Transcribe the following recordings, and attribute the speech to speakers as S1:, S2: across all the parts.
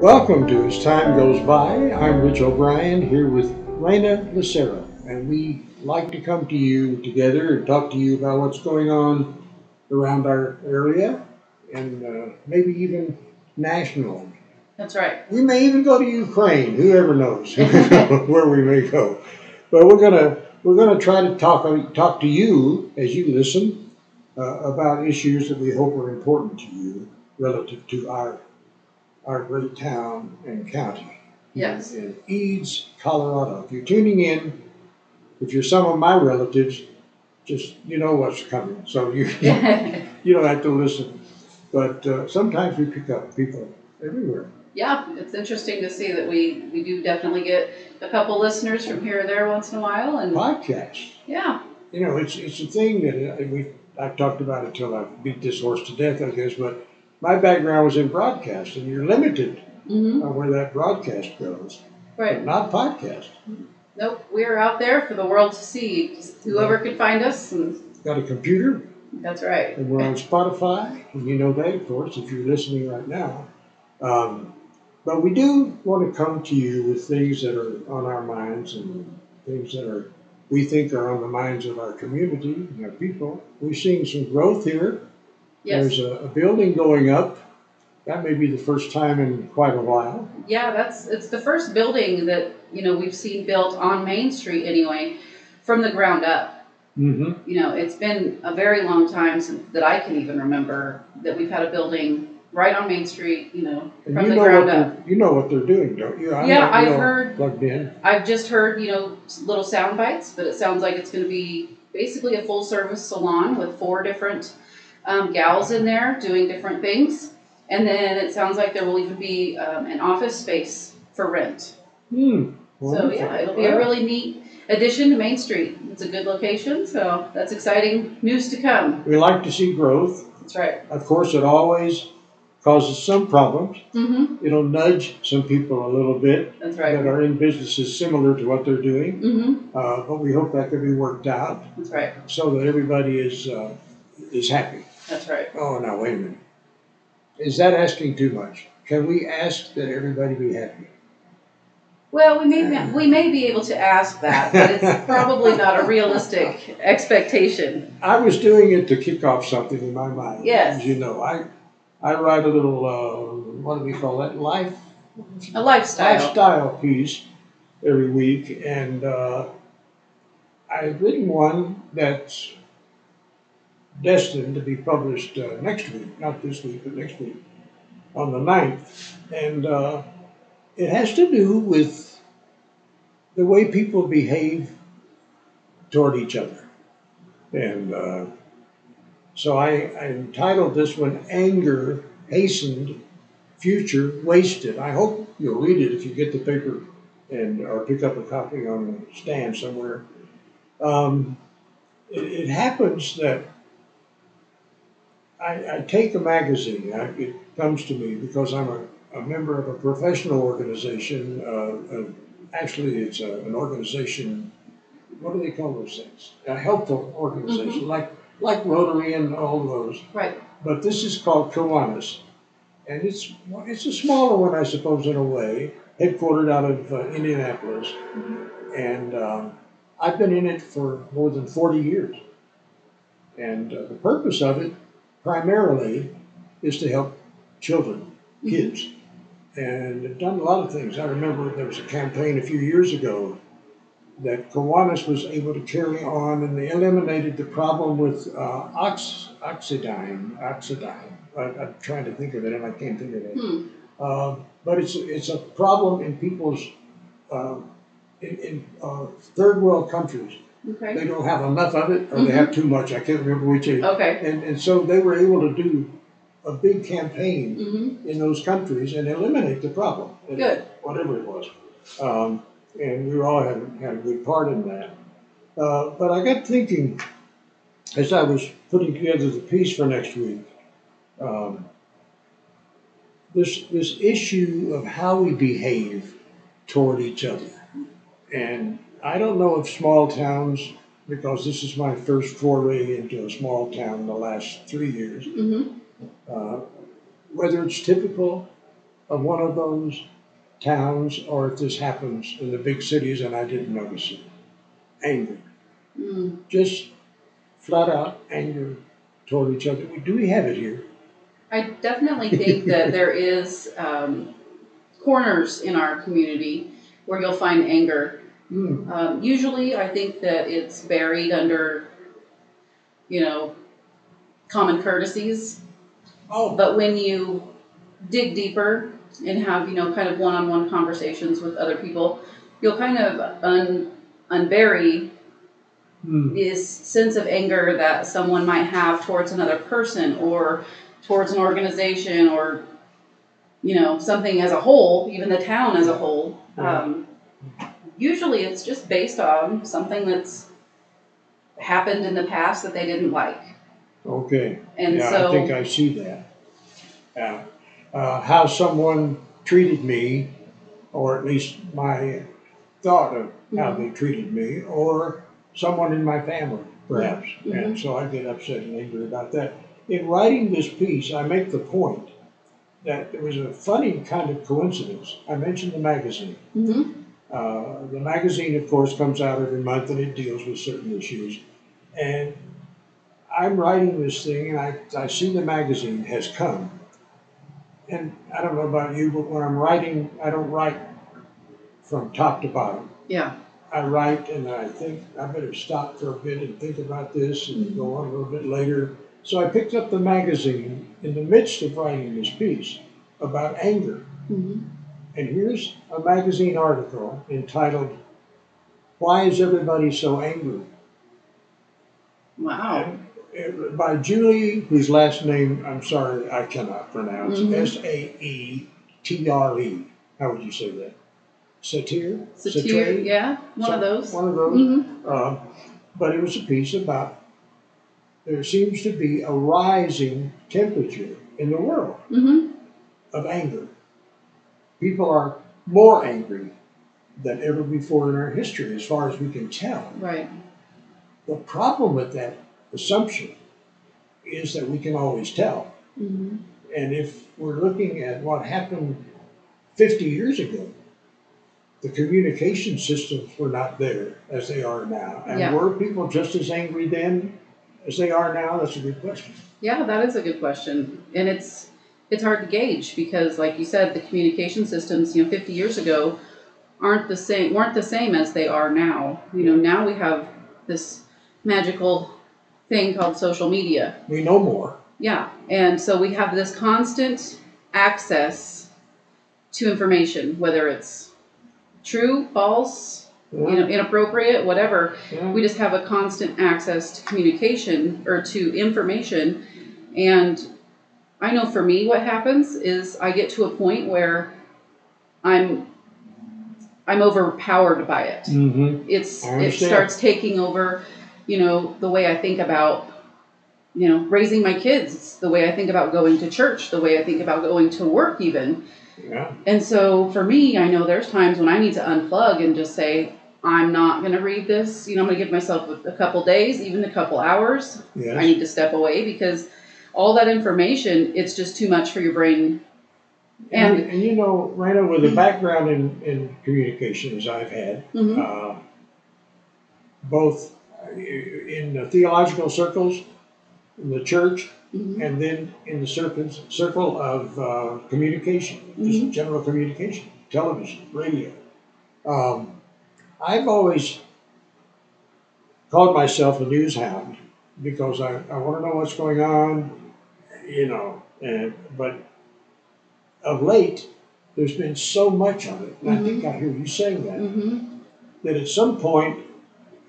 S1: Welcome to As Time Goes By. I'm Rich O'Brien here with Raina Lucero, and we like to come to you together and talk to you about what's going on around our area and uh, maybe even national.
S2: That's right.
S1: We may even go to Ukraine. Whoever knows where we may go. But we're gonna we're gonna try to talk talk to you as you listen uh, about issues that we hope are important to you relative to our our great town and county.
S2: Yes.
S1: In Eads, Colorado. If you're tuning in, if you're some of my relatives, just you know what's coming. So you you don't have to listen. But uh, sometimes we pick up people everywhere.
S2: yeah, it's interesting to see that we, we do definitely get a couple listeners from here or there once in a while, and
S1: Podcasts.
S2: yeah,
S1: You know, it's it's a thing that uh, we I've talked about it till I beat this horse to death, I guess. But my background was in broadcast, and you're limited
S2: hmm
S1: on where that broadcast goes,
S2: right.
S1: not podcast.
S2: Nope, we're out there for the world to see. Just whoever could find us, and
S1: Got a computer,
S2: that's right.
S1: and we're on Spotify, and you know that, of course, if you're listening right now. Um, but we do want to come to you with things that are on our minds and things that are we think are on the minds of our community and our people. We're seeing some growth here.
S2: Yes.
S1: There's a, a building going up. That may be the first time in quite a while.
S2: Yeah, that's it's the first building that you know we've seen built on Main Street anyway, from the ground up.
S1: Mm-hmm.
S2: You know, it's been a very long time since that I can even remember that we've had a building right on Main Street. You know,
S1: And
S2: from
S1: you
S2: the
S1: know
S2: ground up.
S1: you know what they're doing, don't you? I'm
S2: Yeah,
S1: not
S2: I've heard-
S1: plugged in.
S2: I've just heard, you know, little sound bites, but it sounds like it's going to be basically a full service salon with four different um, gals in there doing different things. And then it sounds like there will even be um, an office space for rent.
S1: Hmm.
S2: So, yeah, it'll be a really neat addition to Main Street. It's a good location, so that's exciting news to come.
S1: We like to see growth.
S2: That's right.
S1: Of course, it always causes some problems.
S2: Mm-hmm.
S1: It'll nudge some people a little bit
S2: That's
S1: that are in businesses similar to what they're doing.
S2: Mm-hmm.
S1: Uh, but we hope that can be worked out
S2: That's right.
S1: so that everybody is uh, is happy.
S2: That's right.
S1: Oh, now wait a minute. Is that asking too much? Can we ask that everybody be happy?
S2: Well, we may we may be able to ask that, but it's probably not a realistic expectation.
S1: I was doing it to kick off something in my mind.
S2: Yes.
S1: As you know, I I write a little uh, what do we call that life
S2: A lifestyle.
S1: lifestyle piece every week, and uh, I've written one that's destined to be published uh, next week, not this week, but next week, on the 9th. And uh, it has to do with the way people behave toward each other. And uh, so I, I entitled this one Anger Hastened, Future Wasted. I hope you'll read it if you get the paper and or pick up a copy on the stand somewhere. Um, it, it happens that I, I take a magazine. I, it comes to me because I'm a, a member of a professional organization. Uh, uh, actually, it's a, an organization. What do they call those things? A health organization, like like Rotary and all those.
S2: Right.
S1: But this is called Kiwanis, and it's it's a smaller one, I suppose, in a way, headquartered out of uh, Indianapolis, and um, I've been in it for more than forty years. And uh, the purpose of it, primarily, is to help children, kids, and they've done a lot of things. I remember there was a campaign a few years ago that Kiwanis was able to carry on, and they eliminated the problem with uh, ox, oxidine. Oxidine. I, I'm trying to think of it, and I can't think of it.
S2: Hmm.
S1: Uh, but it's it's a problem in people's uh, in, in uh, third world countries.
S2: Okay.
S1: They don't have enough of it, or they have too much. I can't remember which. Is.
S2: Okay.
S1: And and so they were able to do a big campaign
S2: Mm-hmm.
S1: in those countries and eliminate the problem.
S2: Good.
S1: Whatever it was. Um, and we all had, had a good part in that. Uh, but I got thinking, as I was putting together the piece for next week, um, this, this issue of how we behave toward each other. And I don't know if small towns, because this is my first foray into a small town in the last three years,
S2: Mm-hmm.
S1: uh, whether it's typical of one of those towns or if this happens in the big cities and I didn't notice it. Anger.
S2: Mm,
S1: Just flat out anger toward each other. Do we have it here?
S2: I definitely think that there is um, corners in our community where you'll find anger.
S1: Hmm.
S2: Um, usually, I think that it's buried under, you know, common courtesies.
S1: Oh,
S2: But when you dig deeper and have, you know, kind of one-on-one conversations with other people, you'll kind of un- unbury
S1: hmm.
S2: this sense of anger that someone might have towards another person or towards an organization or, you know, something as a whole, even the town as a whole. Um, usually it's just based on something that's happened in the past that they didn't like.
S1: Okay.
S2: And
S1: yeah,
S2: so.
S1: I think I see that. Yeah. Uh, how someone treated me, or at least my thought of how
S2: Mm-hmm.
S1: they treated me, or someone in my family, perhaps.
S2: Mm-hmm.
S1: And so I get upset and angry about that. In writing this piece, I make the point that there was a funny kind of coincidence. I mentioned the magazine.
S2: Mhm.
S1: Uh, the magazine, of course, comes out every month and it deals with certain issues. And I'm writing this thing and I, I see the magazine has come. And I don't know about you, but when I'm writing, I don't write from top to bottom.
S2: Yeah.
S1: I write and I think I better stop for a bit and think about this and go on a little bit later. So I picked up the magazine in the midst of writing this piece about anger.
S2: Mhm.
S1: And here's a magazine article entitled, Why is Everybody So Angry?
S2: Wow.
S1: It- by Julie, whose last name I'm sorry I cannot pronounce,
S2: Mhm.
S1: S A E T R E. How would you say that? Satir?
S2: Satir, yeah, one of
S1: Some-
S2: those.
S1: One of those.
S2: hmm
S1: Uh, but it was a piece about there seems to be a rising temperature in the world
S2: hmm
S1: of anger. People are more angry than ever before in our history, as far as we can tell.
S2: Right.
S1: The problem with that assumption is that we can always tell.
S2: hmm
S1: And if we're looking at what happened 50 years ago, the communication systems were not there as they are now. And
S2: Yeah.
S1: were people just as angry then as they are now? That's a good question.
S2: Yeah, that is a good question, and it's it's hard to gauge because, like you said, the communication systems, you know, 50 years ago, aren't the same weren't the same as they are now. You know, now we have this magical thing called social media.
S1: We know more.
S2: Yeah, and so we have this constant access to information, whether it's true, false, you know, inappropriate, whatever.
S1: Yeah.
S2: We just have a constant access to communication or to information. And I know for me, what happens is I get to a point where I'm I'm overpowered by it.
S1: Mhm.
S2: It's it starts taking over, you know, the way I think about, you know, raising my kids, the way I think about going to church, the way I think about going to work, even.
S1: Yeah.
S2: And so for me, I know there's times when I need to unplug and just say, I'm not going to read this. You know, I'm going to give myself a, a couple days, even a couple hours. I need to step away because all that information, it's just too much for your brain.
S1: And,
S2: And,
S1: and you know, Raina, with the background in, in communications I've had,
S2: Mhm.
S1: uh, both in the theological circles, in the church,
S2: Mhm.
S1: and then in the circles, circle of uh, communication, just
S2: Mhm.
S1: general communication, television, radio. Um, I've always called myself a news hound because I, I want to know what's going on, you know. And, but of late, there's been so much of it, and I think I hear you saying that
S2: Mhm.
S1: that at some point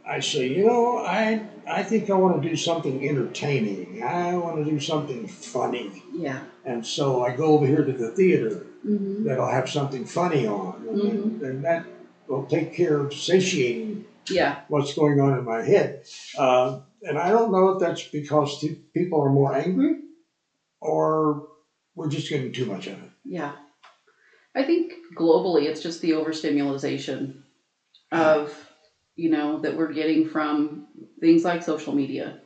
S1: I say, you know, I I think I want to do something entertaining. I want to do something funny,
S2: yeah.
S1: and so I go over here to the theater
S2: hmm
S1: that'll have something funny on, and, and that will take care of satiating
S2: Yeah.
S1: what's going on in my head. Uh, and I don't know if that's because people are more angry, or we're just getting too much of it.
S2: Yeah. I think globally it's just the overstimulation of, you know, that we're getting from things like social media.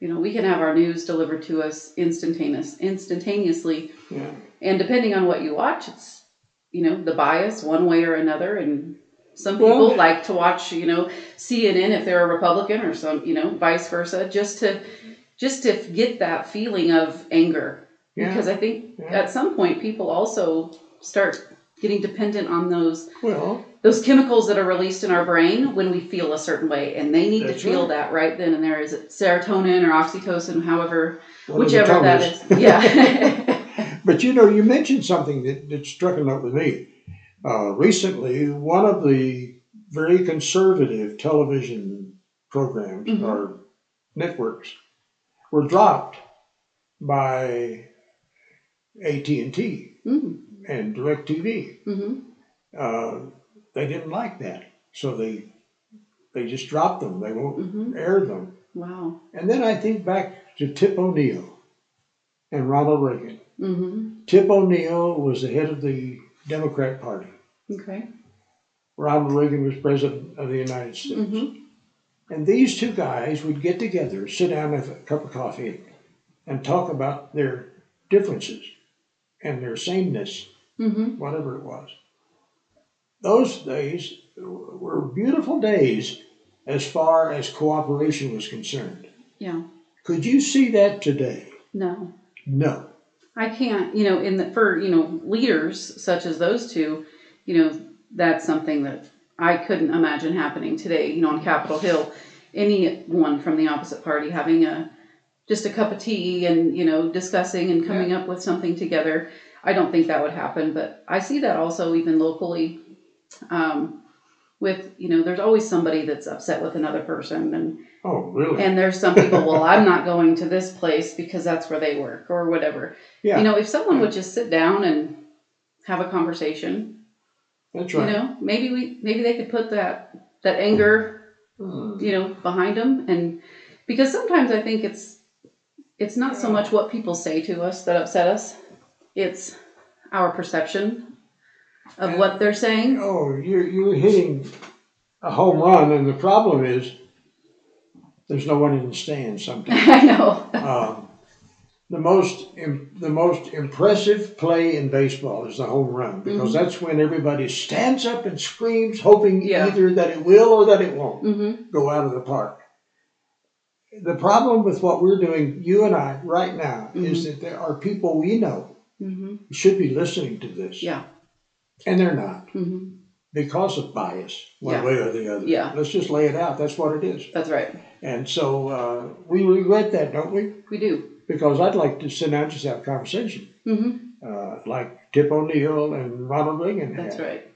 S2: You know, we can have our news delivered to us instantaneous instantaneously
S1: Yeah.
S2: and depending on what you watch, it's you know the bias one way or another, and some people
S1: Well-
S2: like to watch you know CNN if they're a Republican or some you know vice versa, just to just to get that feeling of anger
S1: Yeah.
S2: because I think
S1: Yeah.
S2: at some point people also start getting dependent on those
S1: Well,
S2: those chemicals that are released in our brain when we feel a certain way, and they need to feel
S1: right.
S2: that right then and there. Is it serotonin or oxytocin, however,
S1: one
S2: whichever that is Yeah.
S1: But you know, you mentioned something that, that struck a note with me. Uh, recently, one of the very conservative television programs
S2: Mhm.
S1: or networks were dropped by AT and T
S2: mm
S1: and DirecTV.
S2: hmm
S1: Uh, they didn't like that, so they they just dropped them. They won't
S2: hmm
S1: air them.
S2: Wow.
S1: And then I think back to Tip O'Neill and Ronald Reagan.
S2: hmm
S1: Tip O'Neill was the head of the Democrat Party.
S2: Okay.
S1: Ronald Reagan was president of the United States.
S2: hmm
S1: And these two guys would get together, sit down with a cup of coffee, and talk about their differences and their sameness,
S2: hmm
S1: whatever it was. Those days were beautiful days as far as cooperation was concerned.
S2: Yeah.
S1: Could you see that today?
S2: No.
S1: No.
S2: I can't, you know, in the for you know leaders such as those two, you know, that's something that I couldn't imagine happening today. You know, on Capitol Hill, anyone from the opposite party having a just a cup of tea and you know discussing and coming up with something together. I don't think that would happen, but I see that also even locally. Um, with you know, there's always somebody that's upset with another person, and
S1: Oh, really?
S2: and there's some people, well, I'm not going to this place because that's where they work or whatever.
S1: Yeah.
S2: You know, if someone would just sit down and have a conversation,
S1: That's right.
S2: you know, maybe we maybe they could put that that anger,
S1: Hmm.
S2: you know, behind them and because sometimes I think it's it's not so much what people say to us that upset us. It's our perception of what they're saying.
S1: Oh, you're, you're hitting a home run, and the problem is there's no one in the stands sometimes.
S2: I know.
S1: um, the most the most impressive play in baseball is the home run because that's when everybody stands up and screams, hoping
S2: Yeah.
S1: either that it will or that it won't
S2: Mhm.
S1: go out of the park. The problem with what we're doing, you and I, right now, is that there are people we know
S2: Mhm.
S1: should be listening to this,
S2: Yeah.
S1: and they're not
S2: Mhm.
S1: Because of bias, one
S2: Yeah.
S1: way or the other.
S2: Yeah.
S1: Let's just lay it out. That's what it is.
S2: That's right.
S1: And so uh, we regret that, don't we?
S2: We do.
S1: Because I'd like to sit down and just have a conversation,
S2: Mhm.
S1: uh, like Tip O'Neill and Ronald Reagan
S2: That's
S1: had,
S2: right.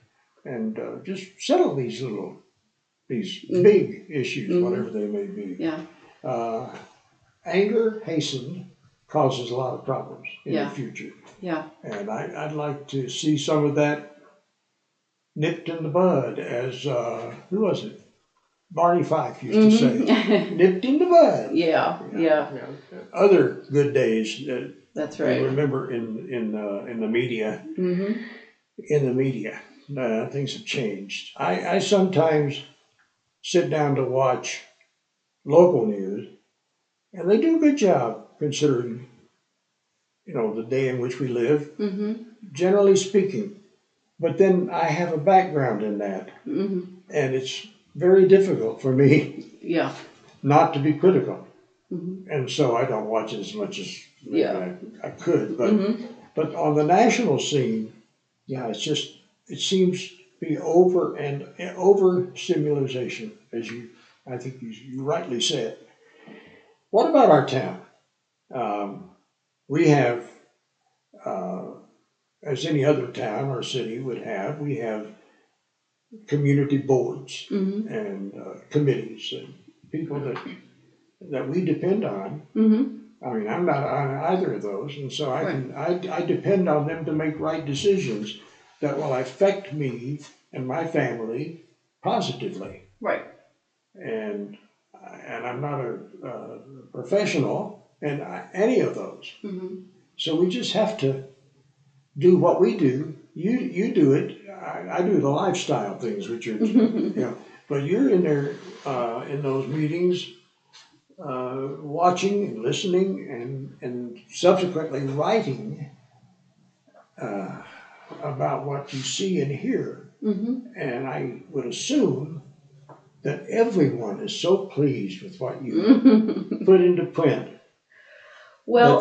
S1: and uh, just settle these little, these
S2: Mhm.
S1: big issues,
S2: Mhm.
S1: whatever they may be.
S2: Yeah.
S1: Uh, anger hastened causes a lot of problems in
S2: Yeah.
S1: the future,
S2: Yeah.
S1: and I, I'd like to see some of that nipped in the bud, as uh, who was it? Barney Fife used to say, nipped in the bud.
S2: yeah. Yeah.
S1: Other good days that
S2: That's
S1: I
S2: right.
S1: remember in in uh, in the media.
S2: Mhm.
S1: In the media, uh, things have changed. I, I sometimes sit down to watch local news, and they do a good job considering, you know, the day in which we live.
S2: Mhm.
S1: Generally speaking, but then I have a background in that,
S2: Mhm.
S1: and it's very difficult for me
S2: Yeah.
S1: not to be critical.
S2: Mhm.
S1: and so I don't watch it as much as maybe
S2: Yeah.
S1: I, I could. But
S2: Mhm.
S1: but on the national scene, yeah, it's just it seems to be over and over stimulation, as you I think you, you rightly said. What about our town? Um, we have, uh, as any other town or city would have, we have community boards
S2: Mhm.
S1: and uh, committees and people that that we depend on.
S2: Mhm.
S1: I mean, I'm not on either of those, and so I can I, I depend on them to make right decisions that will affect me and my family positively.
S2: Right.
S1: And and I'm not a, uh professional in any of those,
S2: Mhm.
S1: so we just have to do what we do. You you do it. I, I do the lifestyle things, which are you know, but you're in there uh, in those meetings, uh, watching and listening, and and subsequently writing uh, about what you see and hear.
S2: Mm-hmm.
S1: And I would assume that everyone is so pleased with what you put into print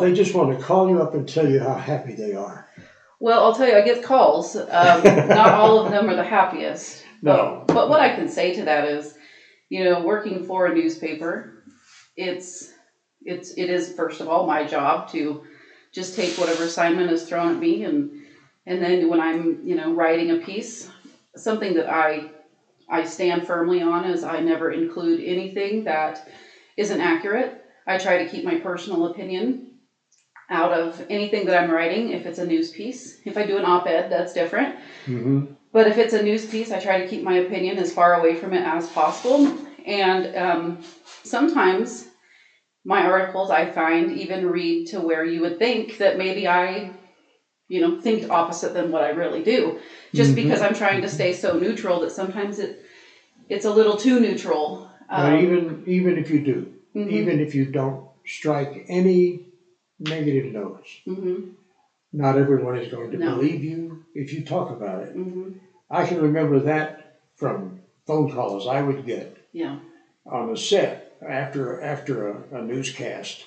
S1: that they just want to call you up and tell you how happy they are.
S2: Well, I'll tell you, I get calls. Um, not all of them are the happiest.
S1: No.
S2: But, but what I can say to that is, you know, working for a newspaper, it's it's it is first of all my job to just take whatever assignment is thrown at me and and then when I'm you know writing a piece, something that I I stand firmly on is I never include anything that isn't accurate. I try to keep my personal opinion out of anything that I'm writing if it's a news piece. If I do an op-ed, that's different.
S1: Mm-hmm.
S2: But if it's a news piece, I try to keep my opinion as far away from it as possible. And um, sometimes my articles I find even read to where you would think that maybe I, you know, think opposite than what I really do. Just
S1: Mhm.
S2: because I'm trying to stay so neutral that sometimes it it's a little too neutral.
S1: But even even if you do,
S2: mhm,
S1: even if you don't strike any negative notes,
S2: mhm,
S1: not everyone is going to
S2: No.
S1: believe you if you talk about it.
S2: mhm,
S1: I can remember that from phone calls I would get
S2: yeah,
S1: on the set after after a, a newscast,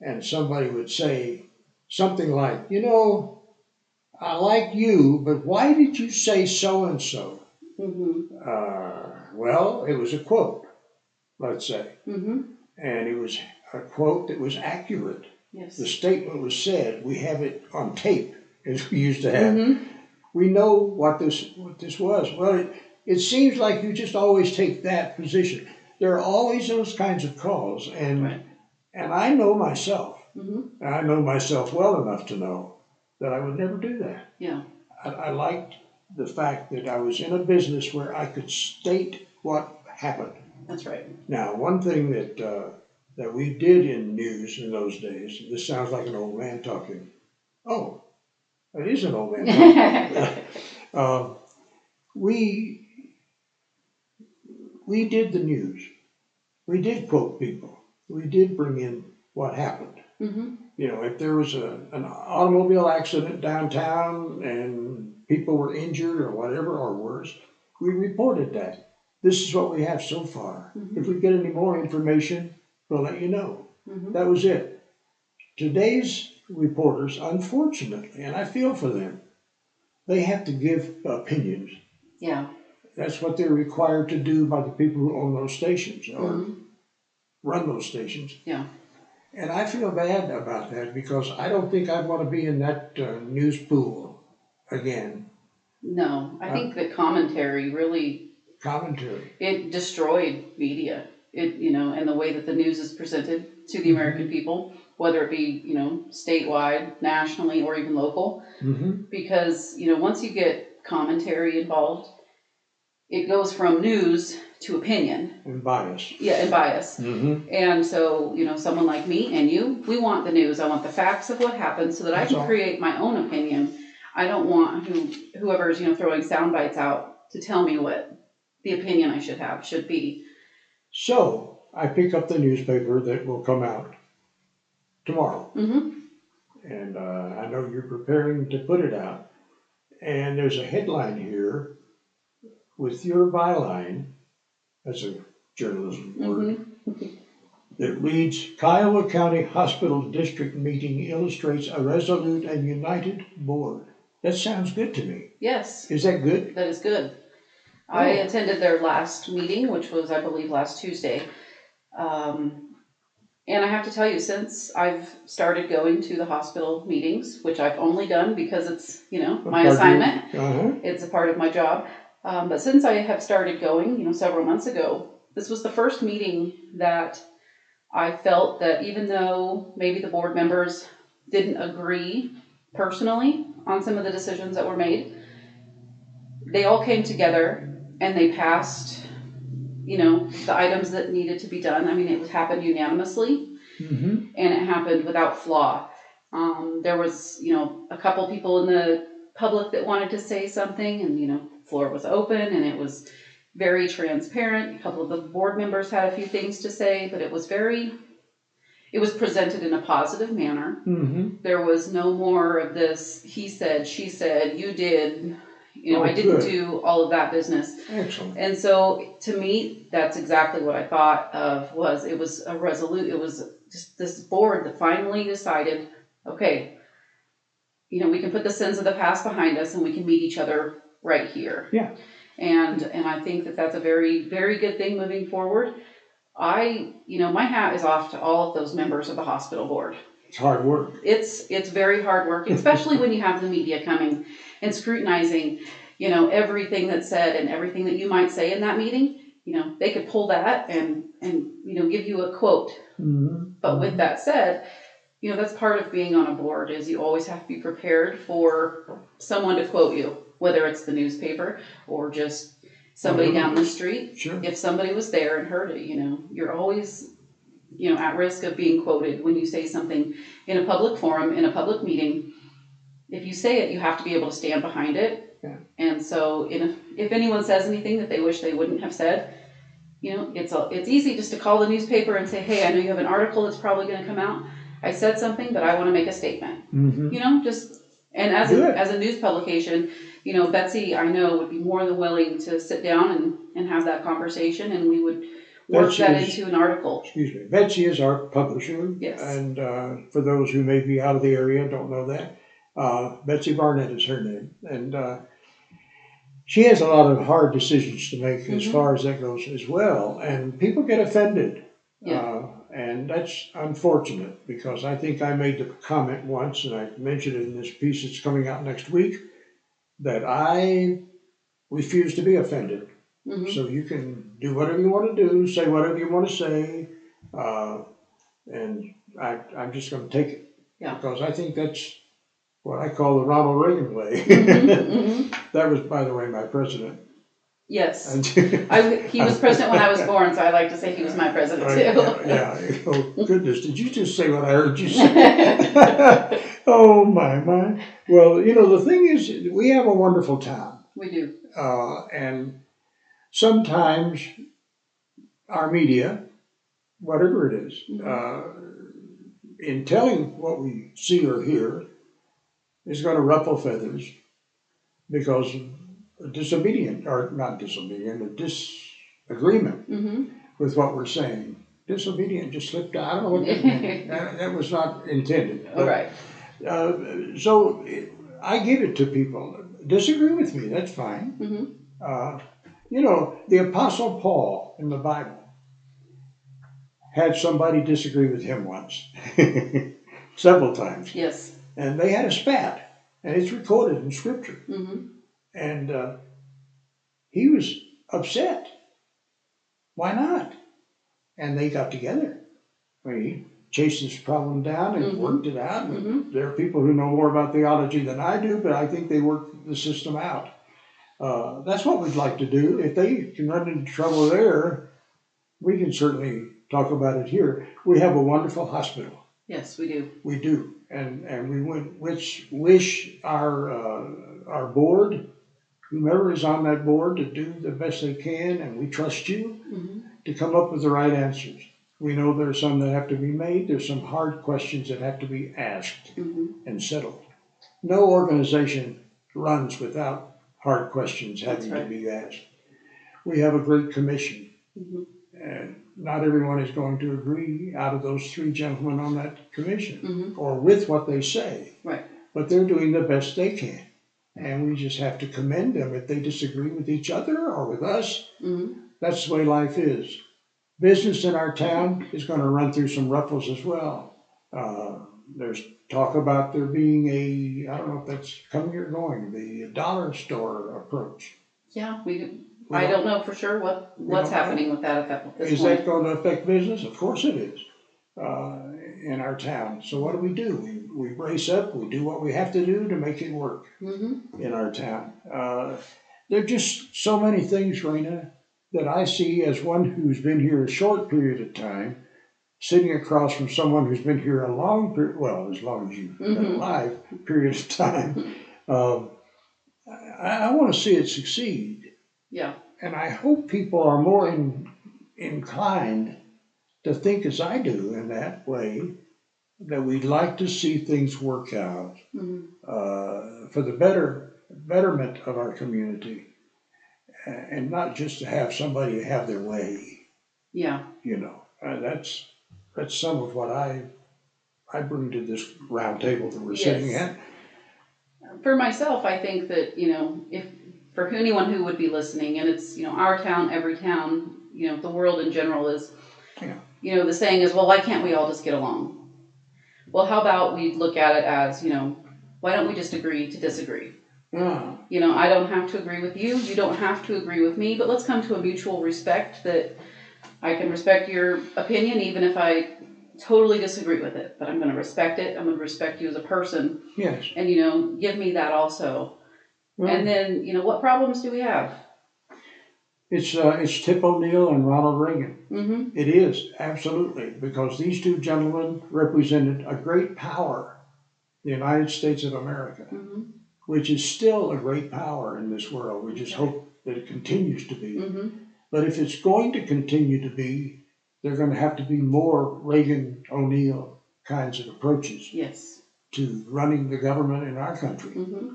S1: and somebody would say something like, "You know, I like you, but why did you say so and so?" Well, it was a quote, let's say,
S2: mhm,
S1: and it was a quote that was accurate. The statement was said. We have it on tape, as we used to have.
S2: mhm,
S1: We know what this what this was. Well, it, it seems like you just always take that position. There are always those kinds of calls, and
S2: Right.
S1: and I know myself.
S2: mhm,
S1: I know myself well enough to know that I would never do that.
S2: yeah,
S1: I, I liked the fact that I was in a business where I could state what happened.
S2: that's right.
S1: Now, one thing that uh, that we did in news in those days. This sounds like an old man talking. Oh, it is an old man talking. Um, we we did the news. We did quote people. We did bring in what happened.
S2: hmm
S1: You know, if there was a, an automobile accident downtown and people were injured or whatever or worse, we reported that. This is what we have so far.
S2: Mhm.
S1: If we get any more information, we'll let you know.
S2: hmm
S1: That was it. Today's reporters, unfortunately, and I feel for them, they have to give opinions.
S2: Yeah.
S1: That's what they're required to do by the people who own those stations or
S2: Mhm.
S1: run those stations.
S2: Yeah.
S1: And I feel bad about that because I don't think I'd want to be in that uh, news pool again.
S2: No, I
S1: Uh,
S2: think the commentary really
S1: Commentary.
S2: it destroyed media. It you know, and the way that the news is presented to
S1: Mm-hmm.
S2: the American people, whether it be you know statewide, nationally, or even local,
S1: Mm-hmm.
S2: because you know once you get commentary involved, it goes from news to opinion.
S1: And bias.
S2: Yeah, and bias.
S1: Mm-hmm.
S2: And so, you know, someone like me and you, we want the news. I want the facts of what happened so that I can
S1: all.
S2: create my own opinion. I don't want who whoever's, you know, throwing sound bites out to tell me what the opinion I should have should be.
S1: So I pick up the newspaper that will come out tomorrow.
S2: Mm-hmm.
S1: and uh, I know you're preparing to put it out. And there's a headline here with your byline, as a journalism word,
S2: Mm-hmm.
S1: that reads Kiowa County Hospital District meeting illustrates a resolute and united board. That sounds good to me.
S2: Yes,
S1: Is that good?
S2: that is good. I
S1: Oh.
S2: attended their last meeting, which was, I believe, last Tuesday. Um, and I have to tell you, since I've started going to the hospital meetings, which I've only done because it's, you know, my assignment,
S1: Uh-huh.
S2: it's a part of my job. Um, but since I have started going, you know, several months ago, this was the first meeting that I felt that even though maybe the board members didn't agree personally on some of the decisions that were made, they all came together and they passed, you know, the items that needed to be done. I mean, it happened unanimously
S1: Mm-hmm.
S2: and it happened without flaw. Um, there was, you know, a couple people in the public that wanted to say something, and you know, floor was open and it was very transparent. A couple of the board members had a few things to say, but it was very, it was presented in a positive manner.
S1: Mm-hmm.
S2: There was no more of this, he said, she said, you did, you know,
S1: Oh,
S2: I didn't
S1: good.
S2: do all of that business.
S1: Excellent.
S2: And so to me, that's exactly what I thought of was it was a resolute, it was just this board that finally decided, okay, you know, we can put the sins of the past behind us and we can meet each other right here.
S1: Yeah.
S2: And, and I think that that's a very, very good thing moving forward. I, you know, my hat is off to all of those members of the hospital board
S1: It's hard work.
S2: it's it's very hard work, especially when you have the media coming and scrutinizing, you know, everything that's said and everything that you might say in that meeting. You know, they could pull that and and you know give you a quote.
S1: Mm-hmm.
S2: But with that said, you know that's part of being on a board is you always have to be prepared for someone to quote you, whether it's the newspaper or just somebody down the street
S1: Sure.
S2: if somebody was there and heard it, you know, you're always, you know, at risk of being quoted when you say something in a public forum, in a public meeting. If you say it, you have to be able to stand behind it.
S1: Yeah.
S2: And so, if, if anyone says anything that they wish they wouldn't have said, you know, it's a, it's easy just to call the newspaper and say, hey, I know you have an article that's probably going to come out. I said something, but I want to make a statement
S1: Mm-hmm.
S2: you know, just, and as
S1: Good.
S2: a, as a news publication, you know, Betsy, I know, would be more than willing to sit down and, and have that conversation, and we would work
S1: Betsy
S2: that
S1: is-
S2: into an article.
S1: Excuse me. Betsy is our publisher.
S2: Yes.
S1: And uh, for those who may be out of the area, don't know that, uh, Betsy Barnett is her name. And uh, she has a lot of hard decisions to make as
S2: Mhm.
S1: far as that goes as well. And people get offended.
S2: Yeah.
S1: Uh, and that's unfortunate because I think I made the comment once, and I mentioned it in this piece that's coming out next week, that I refuse to be offended.
S2: Mhm.
S1: So you can do whatever you want to do, say whatever you want to say, uh, and I, I'm just going to take it.
S2: Yeah.
S1: Because I think that's what I call the Ronald Reagan way.
S2: Mhm, mhm.
S1: that was, by the way, my president.
S2: Yes, I, he was president when I was born, so I like to say he was my president
S1: Right,
S2: too.
S1: yeah, yeah. Oh goodness, did you just say what I heard you say? oh my my. Well, you know the thing is, we have a wonderful town.
S2: We do,
S1: Uh, and sometimes our media, whatever it is,
S2: Mhm.
S1: uh, in telling what we see or hear, is going to ruffle feathers because of disobedient, or not disobedient, a disagreement
S2: hmm
S1: with what we're saying. Disobedient just slipped out. I don't know what that meant. that, that was not intended.
S2: all right,
S1: Uh, so I give it to people. Disagree with me, that's fine.
S2: hmm
S1: Uh, you know, the Apostle Paul in the Bible had somebody disagree with him once, several times,
S2: yes,
S1: and they had a spat, and it's recorded in Scripture.
S2: hmm
S1: And uh, he was upset. Why not? And they got together. I mean, he chased this problem down and
S2: Mhm.
S1: worked it out.
S2: Mhm.
S1: There are people who know more about theology than I do, but I think they worked the system out. Uh, that's what we'd like to do. If they can run into trouble there, we can certainly talk about it here. We have a wonderful hospital.
S2: yes, we do,
S1: We do, and and we would which wish our uh, our board, whomever is on that board, to do the best they can, and we trust you
S2: hmm
S1: to come up with the right answers. We know there are some that have to be made. There's some hard questions that have to be asked
S2: hmm
S1: and settled. No organization runs without hard questions having to be asked. We have a great commission,
S2: hmm
S1: and not everyone is going to agree out of those three gentlemen on that commission
S2: hmm
S1: or with what they say.
S2: Right.
S1: But they're doing the best they can. And we just have to commend them if they disagree with each other or with us.
S2: hmm
S1: That's the way life is. Business in our town is going to run through some ruffles as well. Uh, there's talk about there being a, I don't know if that's coming or going, the dollar store approach.
S2: yeah, we. I
S1: don't-
S2: know for sure what what's happening with that at that this
S1: Is
S2: point.
S1: that going to affect business? Of course it is. Uh, in our town. So what do we do? We, we brace up, we do what we have to do to make it work.
S2: hmm
S1: in our town. Uh, there are just so many things, Raina, that I see as one who's been here a short period of time, sitting across from someone who's been here a long period, well, as long as you've been
S2: Mhm.
S1: alive, period of time. Um, I, I want to see it succeed,
S2: Yeah.
S1: and I hope people are more in, inclined to think as I do in that way, that we'd like to see things work out
S2: Mhm.
S1: uh, for the better betterment of our community, and not just to have somebody have their way.
S2: Yeah,
S1: You know, uh, that's that's some of what I I bring to this round table that we're sitting at.
S2: for myself, I think that, you know, if, for anyone who would be listening, and it's, you know, our town, every town, you know, the world in general is,
S1: Yeah.
S2: you know, the saying is, well, why can't we all just get along? Well, how about we look at it as, you know, why don't we just agree to disagree?
S1: Yeah,
S2: You know, I don't have to agree with you, you don't have to agree with me, but let's come to a mutual respect that I can respect your opinion even if I totally disagree with it, but I'm gonna respect it, I'm gonna respect you as a person,
S1: yes.
S2: and you know, give me that also. And then, you know, what problems do we have?
S1: it's uh, it's Tip O'Neill and Ronald Reagan.
S2: Mm-hmm.
S1: It is absolutely because these two gentlemen represented a great power, the United States of America.
S2: Mm-hmm.
S1: which is still a great power in this world. We just hope that it continues to be.
S2: Mm-hmm.
S1: But if it's going to continue to be, there are going to have to be more Reagan O'Neill kinds of approaches
S2: Yes.
S1: to running the government in our country
S2: Mm-hmm.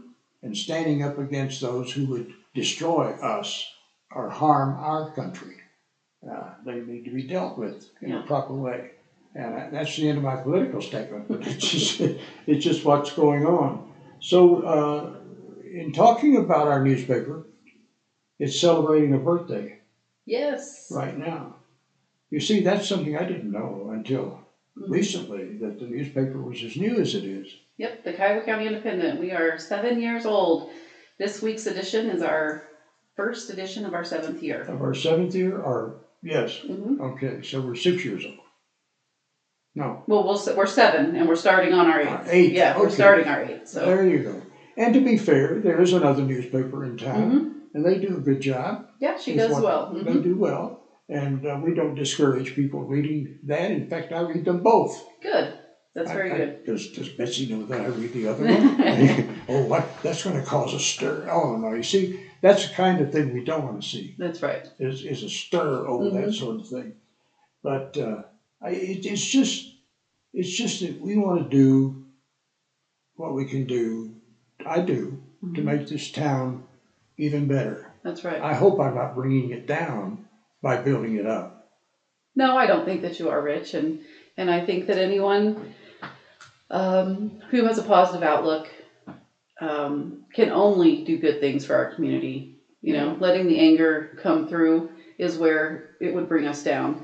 S1: And standing up against those who would destroy us or harm our country. Uh, they need to be dealt with in
S2: Yeah.
S1: a proper way. And I- that's the end of my political statement, but it's just, it's just what's going on. So, uh, in talking about our newspaper, it's celebrating a birthday
S2: Yes.
S1: right now. You see, that's something I didn't know until
S2: Mhm.
S1: recently that the newspaper was as new as it is.
S2: Yep, the Kiowa County Independent. We are seven years old. This week's edition is our first edition of our seventh year.
S1: Of our seventh year, or yes,
S2: Mm-hmm.
S1: okay, so we're six years old. No,
S2: Well, we'll s- we're seven, and we're starting on our eighth.
S1: Uh, eight,
S2: Yeah, we're
S1: okay.
S2: starting our eighth. So.
S1: there you go. And to be fair, there is another newspaper in town,
S2: hmm
S1: and they do a good job.
S2: Yeah, she does well.
S1: They
S2: hmm
S1: do well, and uh, we don't discourage people reading that. In fact, I read them both.
S2: Good. That's very
S1: I- I-
S2: good.
S1: Does, does Betsy know that I read the other one? oh, what? That's going to cause a stir. Oh no! You see, that's the kind of thing we don't want to see.
S2: That's right.
S1: Is is a stir over that
S2: Mhm.
S1: sort of thing. But uh, I, it, it's just it's just that we want to do what we can do. I do to
S2: Mhm.
S1: make this town even better.
S2: That's right.
S1: I hope I'm not bringing it down by building it up.
S2: No, I don't think that you are Rich, and and I think that anyone um, who has a positive outlook um, can only do good things for our community. You know, letting the anger come through is where it would bring us down.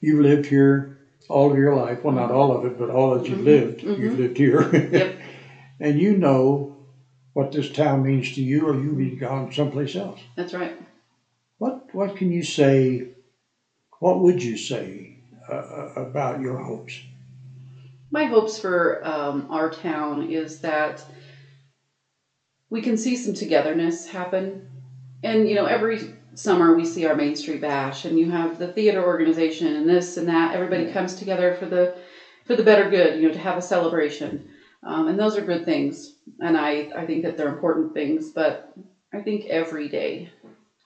S1: You've lived here all of your life. Well, not all of it, but all that you've
S2: Mhm.
S1: lived.
S2: Mhm.
S1: You've lived here.
S2: Yep.
S1: and you know what this town means to you, or you'd be gone someplace else.
S2: That's right.
S1: What What can you say? What would you say uh, uh, about your hopes?
S2: My hopes for um, our town is that we can see some togetherness happen. And, you know, every summer we see our Main Street Bash and you have the theater organization and this and that. Everybody comes together for the for the better good, you know, to have a celebration. Um, and those are good things. And I, I think that they're important things. But I think every day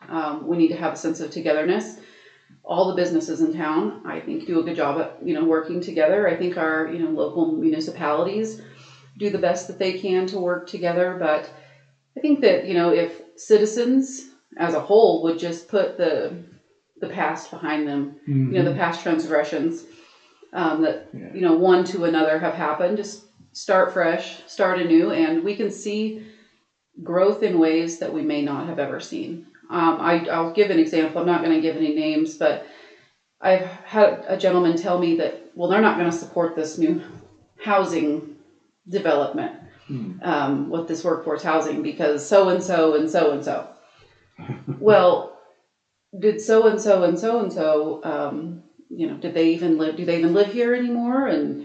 S2: um, we need to have a sense of togetherness all the businesses in town, I think, do a good job at you know working together. I think our you know local municipalities do the best that they can to work together. But I think that you know if citizens as a whole would just put the the past behind them, you know the past transgressions um, that
S1: Yeah.
S2: you know one to another have happened, just start fresh, start anew, and we can see growth in ways that we may not have ever seen. Um, I, I'll give an example. I'm not going to give any names, but I've had a gentleman tell me that, well, they're not going to support this new housing development
S1: Hmm.
S2: um, with this workforce housing because so and so and so and so. Well, did so and so and so and so, um, you know, did they even live? Do they even live here anymore? And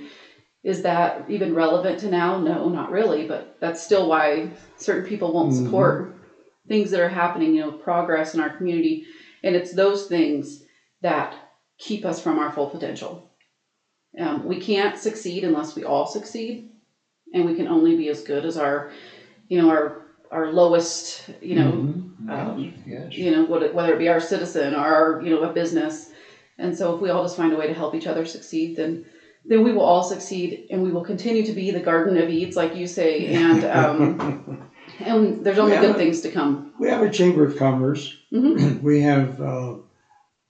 S2: is that even relevant to now? No, not really. But that's still why certain people won't
S1: Mhm.
S2: support things that are happening. You know, progress in our community, and it's those things that keep us from our full potential. Um, we can't succeed unless we all succeed, and we can only be as good as our, you know, our our lowest, you know,
S1: Mhm.
S2: um,
S1: yes.
S2: you know, whether it be our citizen or our, you know, a business. And so if we all just find a way to help each other succeed, then then we will all succeed, and we will continue to be the Garden of Eats, like you say, and um, and there's only good things to come.
S1: We have a Chamber of Commerce.
S2: Mhm.
S1: We have uh,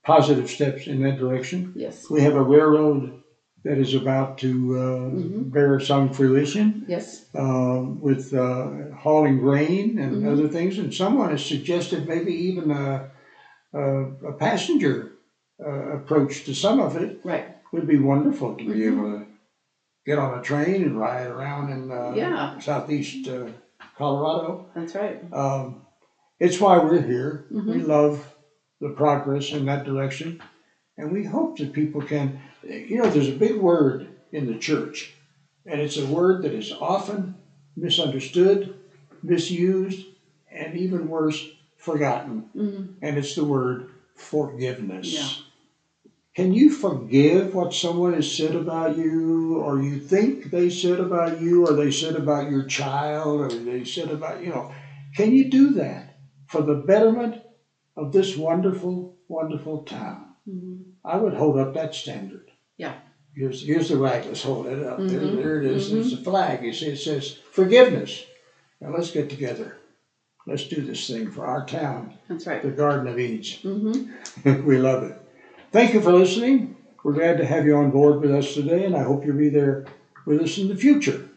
S1: positive steps in that direction.
S2: Yes,
S1: We have a railroad that is about to uh,
S2: Mhm.
S1: bear some fruition
S2: yes,
S1: uh, with uh, hauling grain and
S2: Mhm.
S1: other things. And someone has suggested maybe even a, a, a passenger uh, approach to some of it
S2: right,
S1: would be wonderful to be
S2: Mhm.
S1: able to get on a train and ride around in uh,
S2: Yeah.
S1: southeast uh, Colorado.
S2: that's right.
S1: Um, it's why we're here. We
S2: Mhm.
S1: love the progress in that direction. And we hope that people can, you know, there's a big word in the church, and it's a word that is often misunderstood, misused, and even worse, forgotten.
S2: Mhm.
S1: And it's the word forgiveness.
S2: Yeah.
S1: Can you forgive what someone has said about you, or you think they said about you, or they said about your child, or they said about, you know, can you do that for the betterment of this wonderful, wonderful town?
S2: Mhm.
S1: I would hold up that standard.
S2: Yeah.
S1: Here's, here's the rag, let's hold it up. There,
S2: Mhm.
S1: there it is, it's a flag, you see, it says forgiveness. Now let's get together. Let's do this thing for our town,
S2: That's right.
S1: the Garden of Eats.
S2: hmm
S1: we love it. Thank you for listening. We're glad to have you on board with us today, and I hope you'll be there with us in the future.